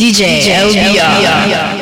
DJ, DJ LBR. feelings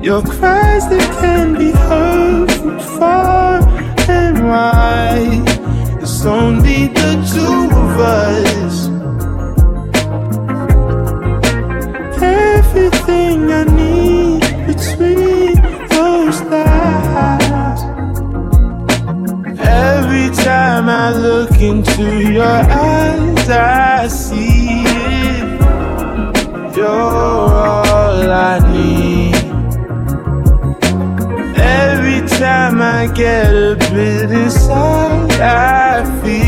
Your cries that can be heard from far and wide. It's only the two of us. Everything I need between those lines. Every time I look into your eyes, I see it. You're all I need. time I get a bit inside, I feel.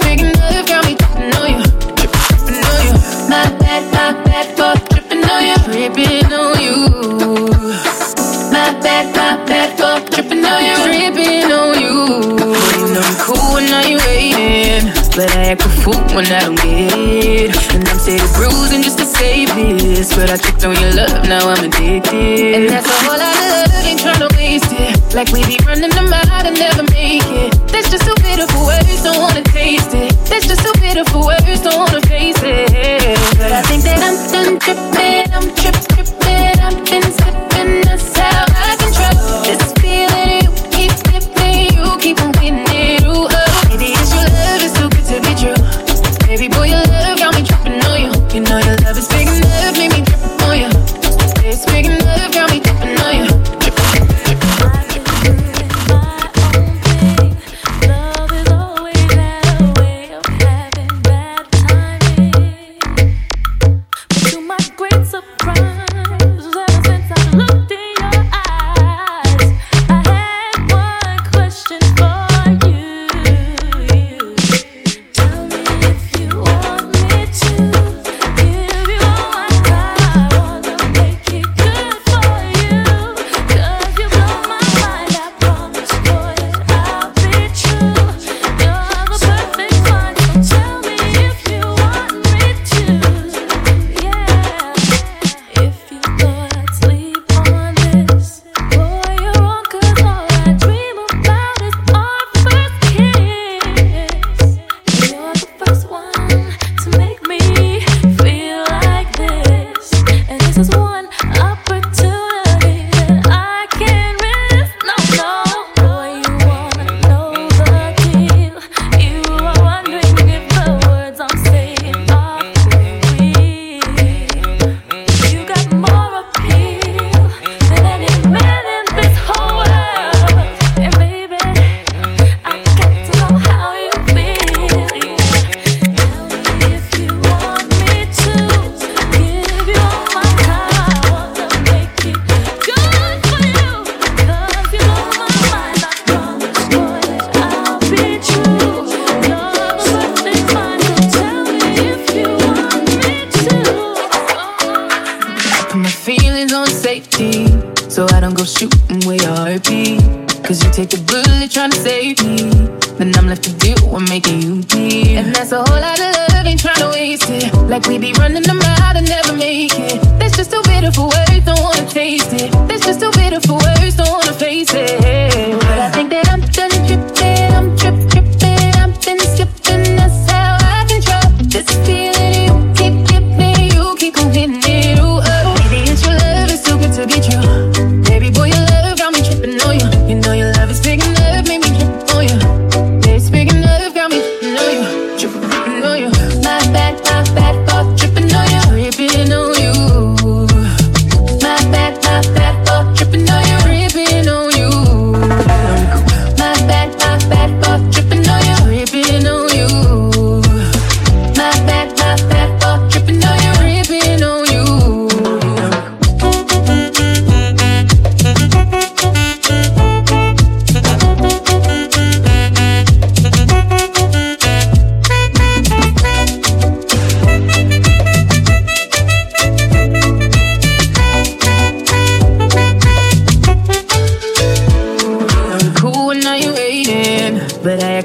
But Fool when I don't get it. And I'm steady bruising just to save this. But I tripped on your love, now I'm addicted. And that's a whole lot of love, ain't trying to waste it. Like we be running them out and never make it. That's just too bitter for words, don't wanna taste it. That's just too bitter for words, don't wanna face it. But I think that I'm done tripping, I'm tripping,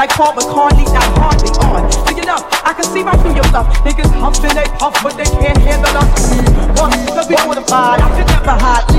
Like Paul McCartney, not hardly on. Big enough, I can see right through your stuff. Niggas humping, they puff, but they can't handle us. Mm, Cause we're to be mortified, I can never hide.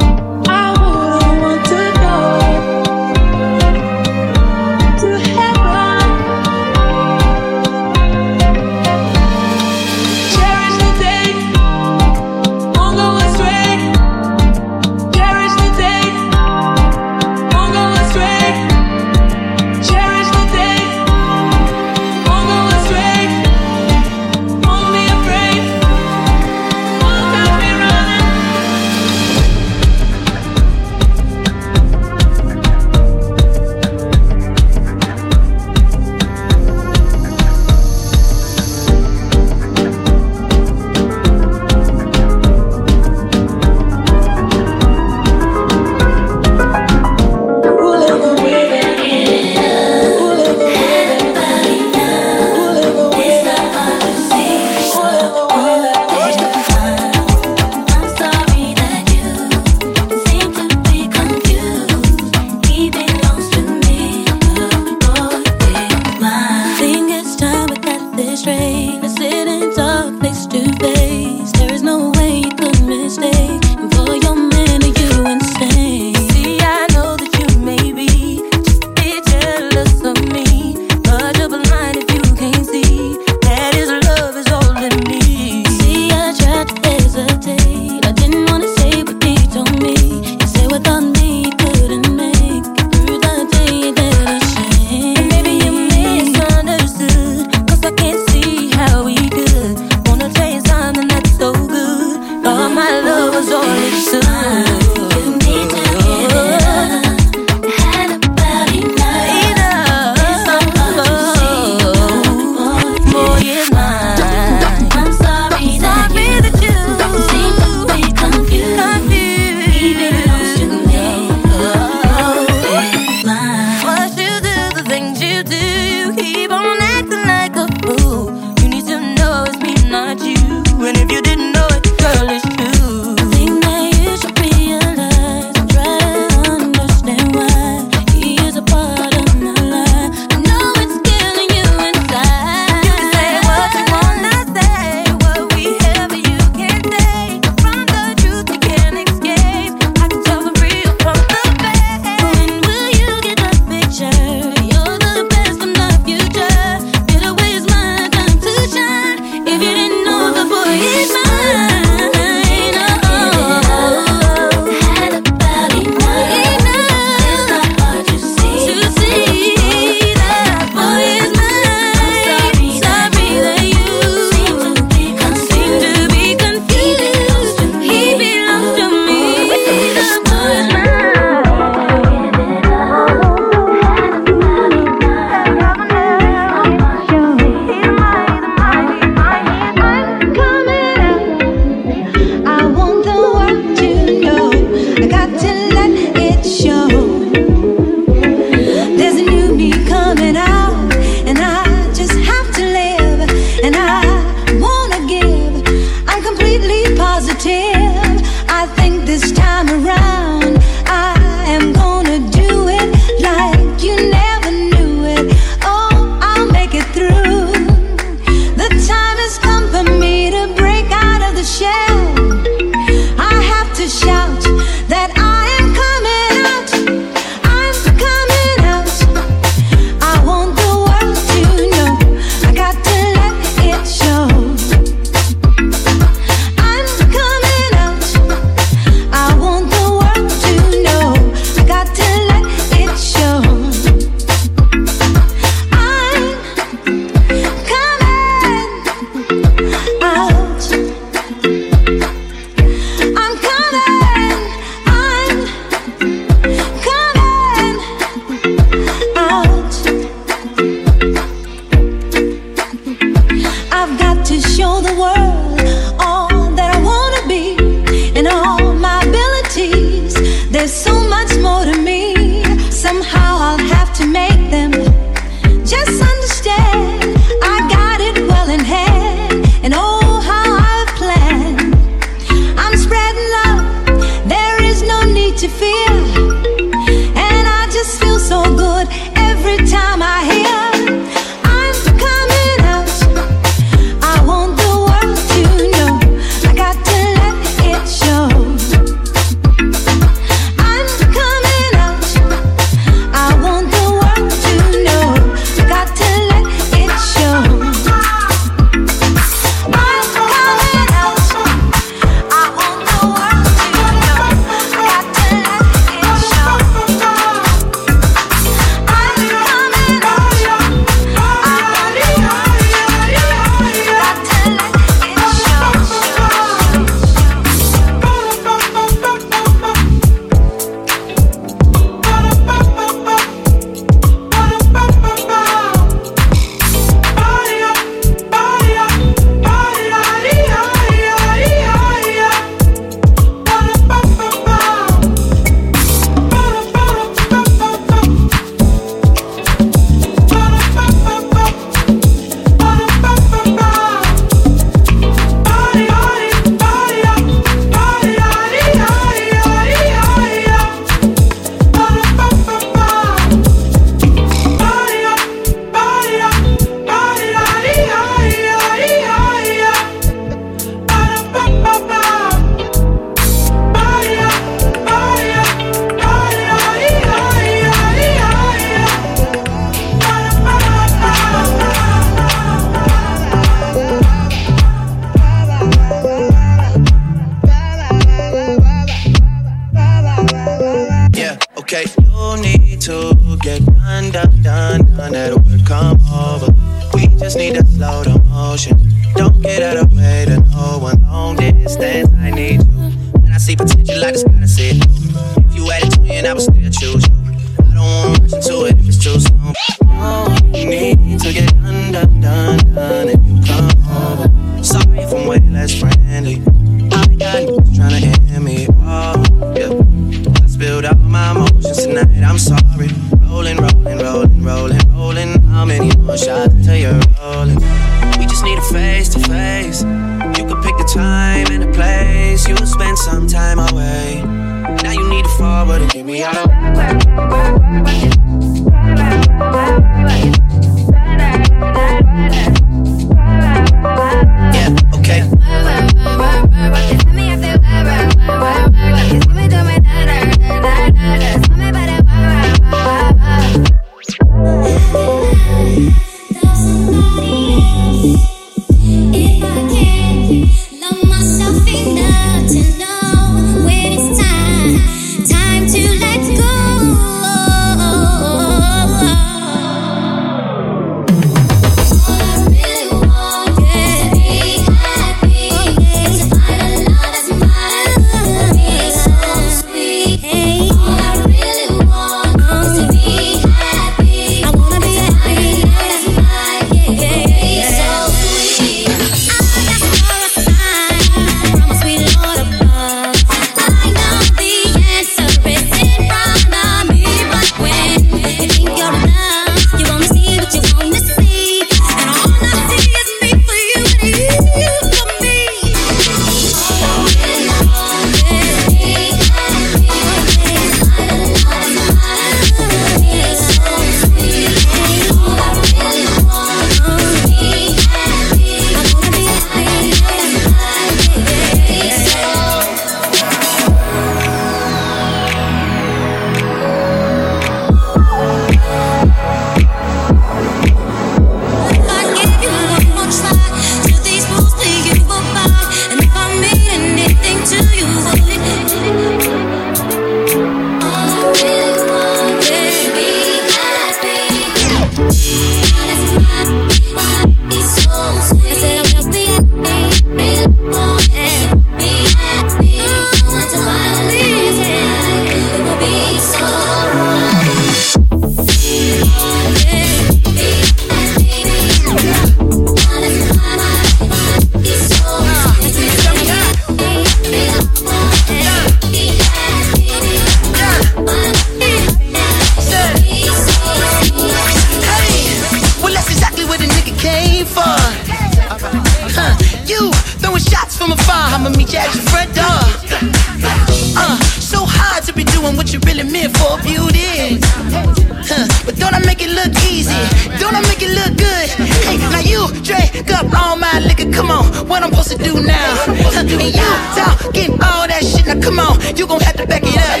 gonna make it look good. Hey, now you drink up all my liquor. Come on, what I'm supposed to do now? Huh, and you talking all that shit. Now come on, you gon' have to back it up.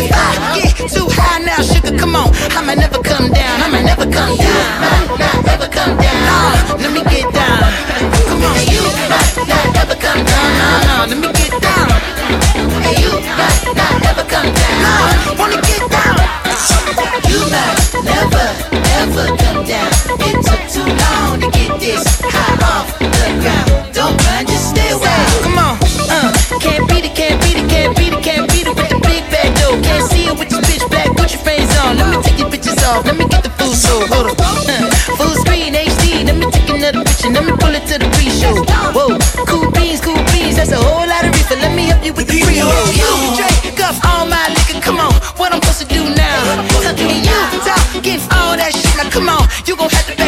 If I get too high now, sugar, come on, I might never come down. I might never come down. Might not ever come down. Nah, let me get down. Come on, you might not ever come down. Nah, nah, let me get down. Hey, you might not ever come down. Nah, wanna get down. you with the free. You drink up all my liquor, come on. What I'm supposed to do now? Sucking you top, give all that shit. Now come on, you gon' have to.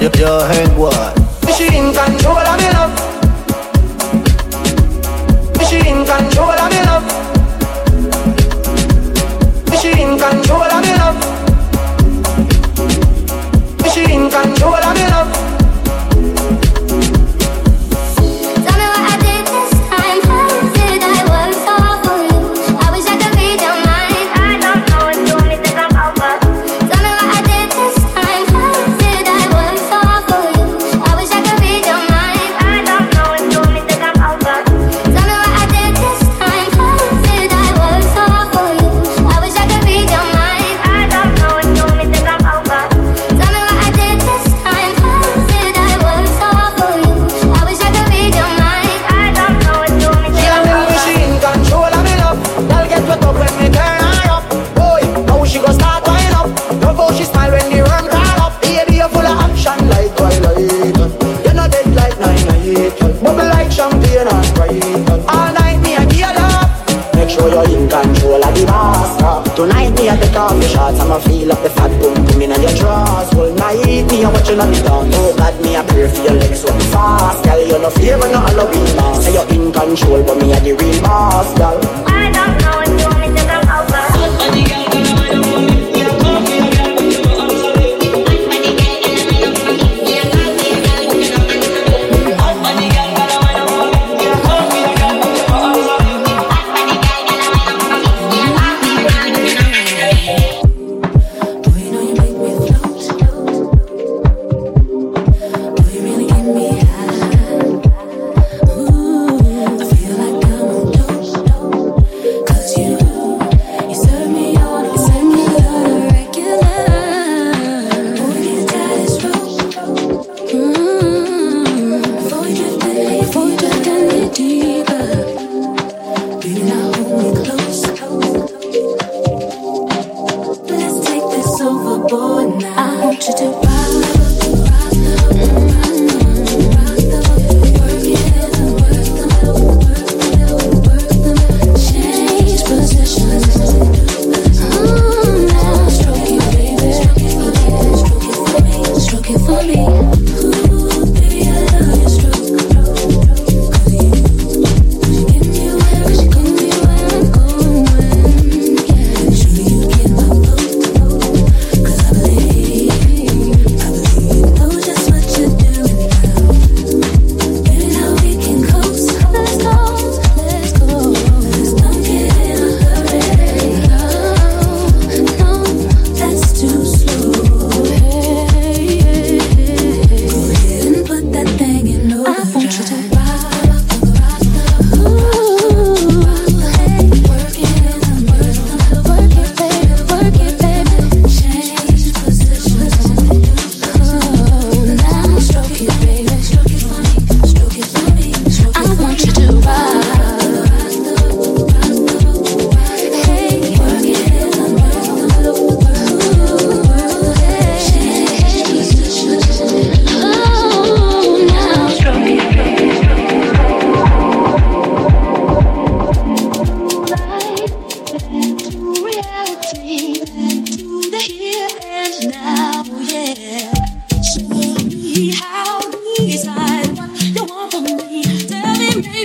Yo, yo, yo, Hank, what?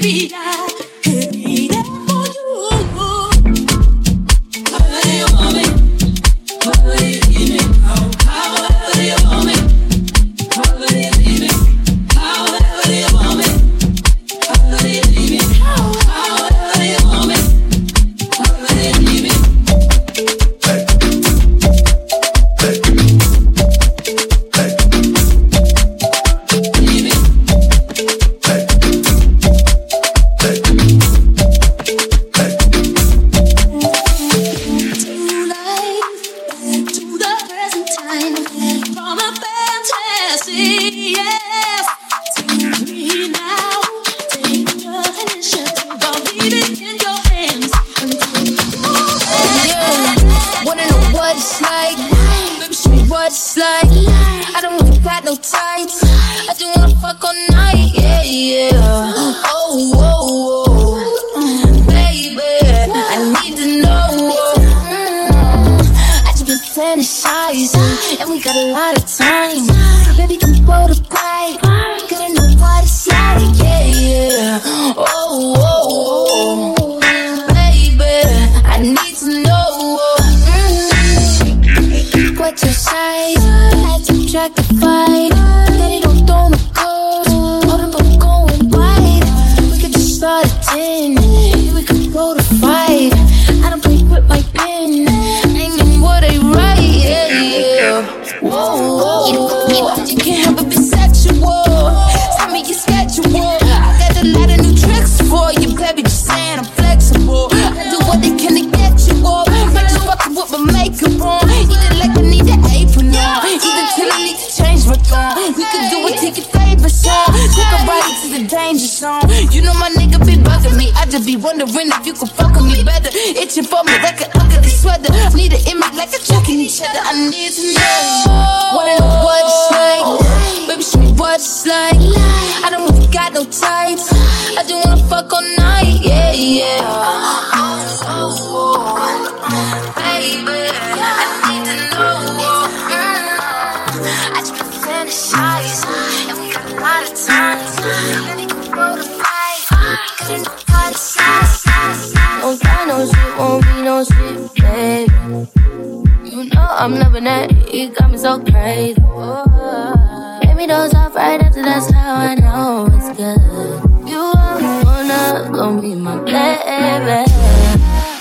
vida. Be wondering if you could fuck with me better. Itching for me like an ugly sweater. Need it in me like a chuck in each other. I need to know what, it's like. Baby, show me what it's like. I don't really got no types. I just wanna fuck all night. Yeah, yeah. sleep, babe. You know I'm loving that. you got me so crazy. Whoa. Me those off right after that's how I know it's good. You always gonna go be my baby.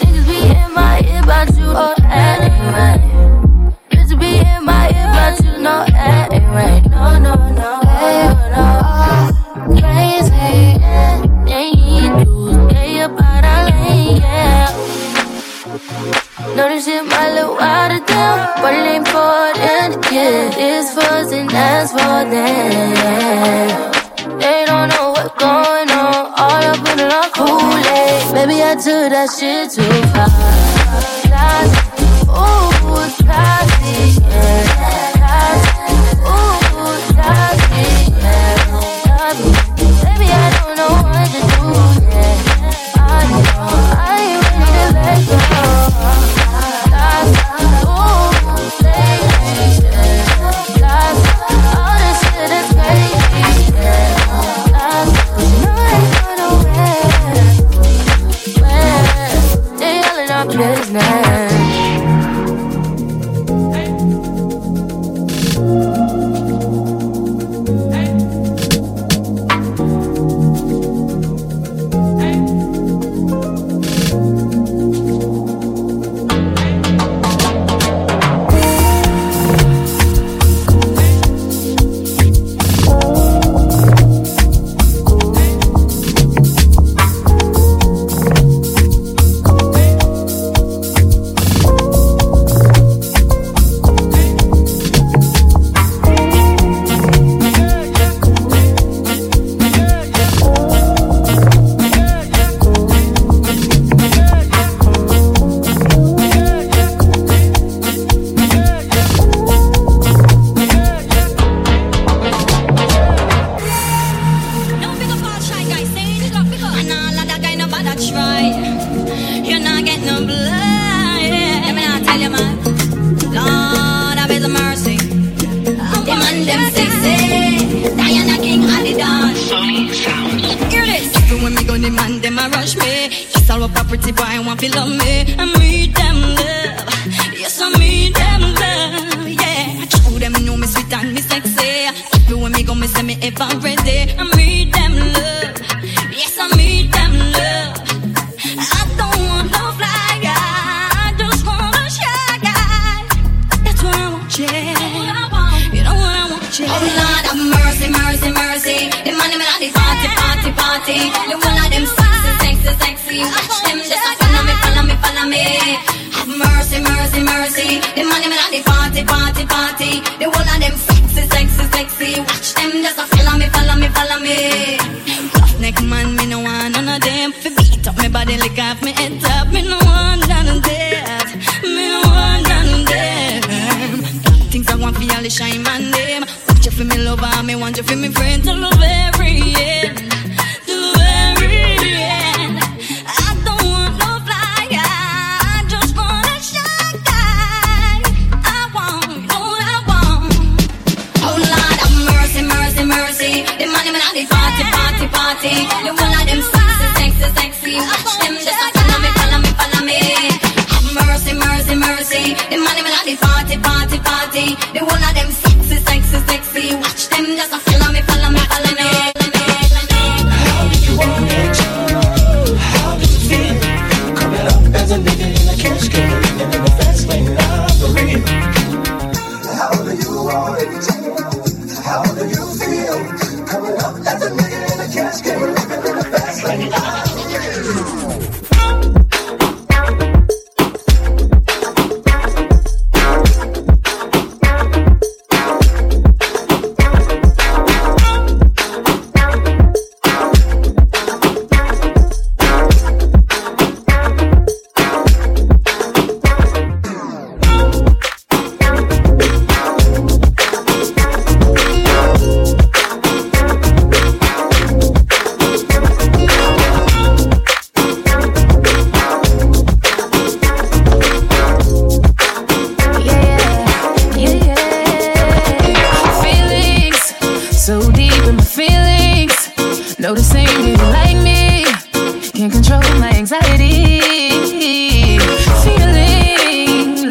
Niggas be in my ear about you or anyway. Bitches be in my ear about you, no anyway. No, no, no. Notice this shit might look watered down, but it ain't for them. Yeah, this wasn't as for them. They don't know what's going on, all up in our Kool-Aid. Maybe I took that shit too far. Ooh, it's all of them sexy, sexy, sexy. Watch them just a follow me, follow me, follow me. Roughneck man, me no want none of them. Fi beat up me body like off me head top. Me no want none of them. Me no want none of them. Things I want for y'all shine my name. Watch you for me lover, me want you for me friend.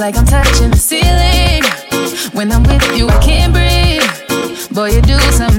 like I'm touching the ceiling. When I'm with you, I can't breathe. Boy, you do something.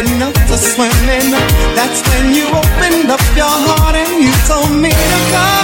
Enough to swim in. That's when you opened up your heart and you told me to come.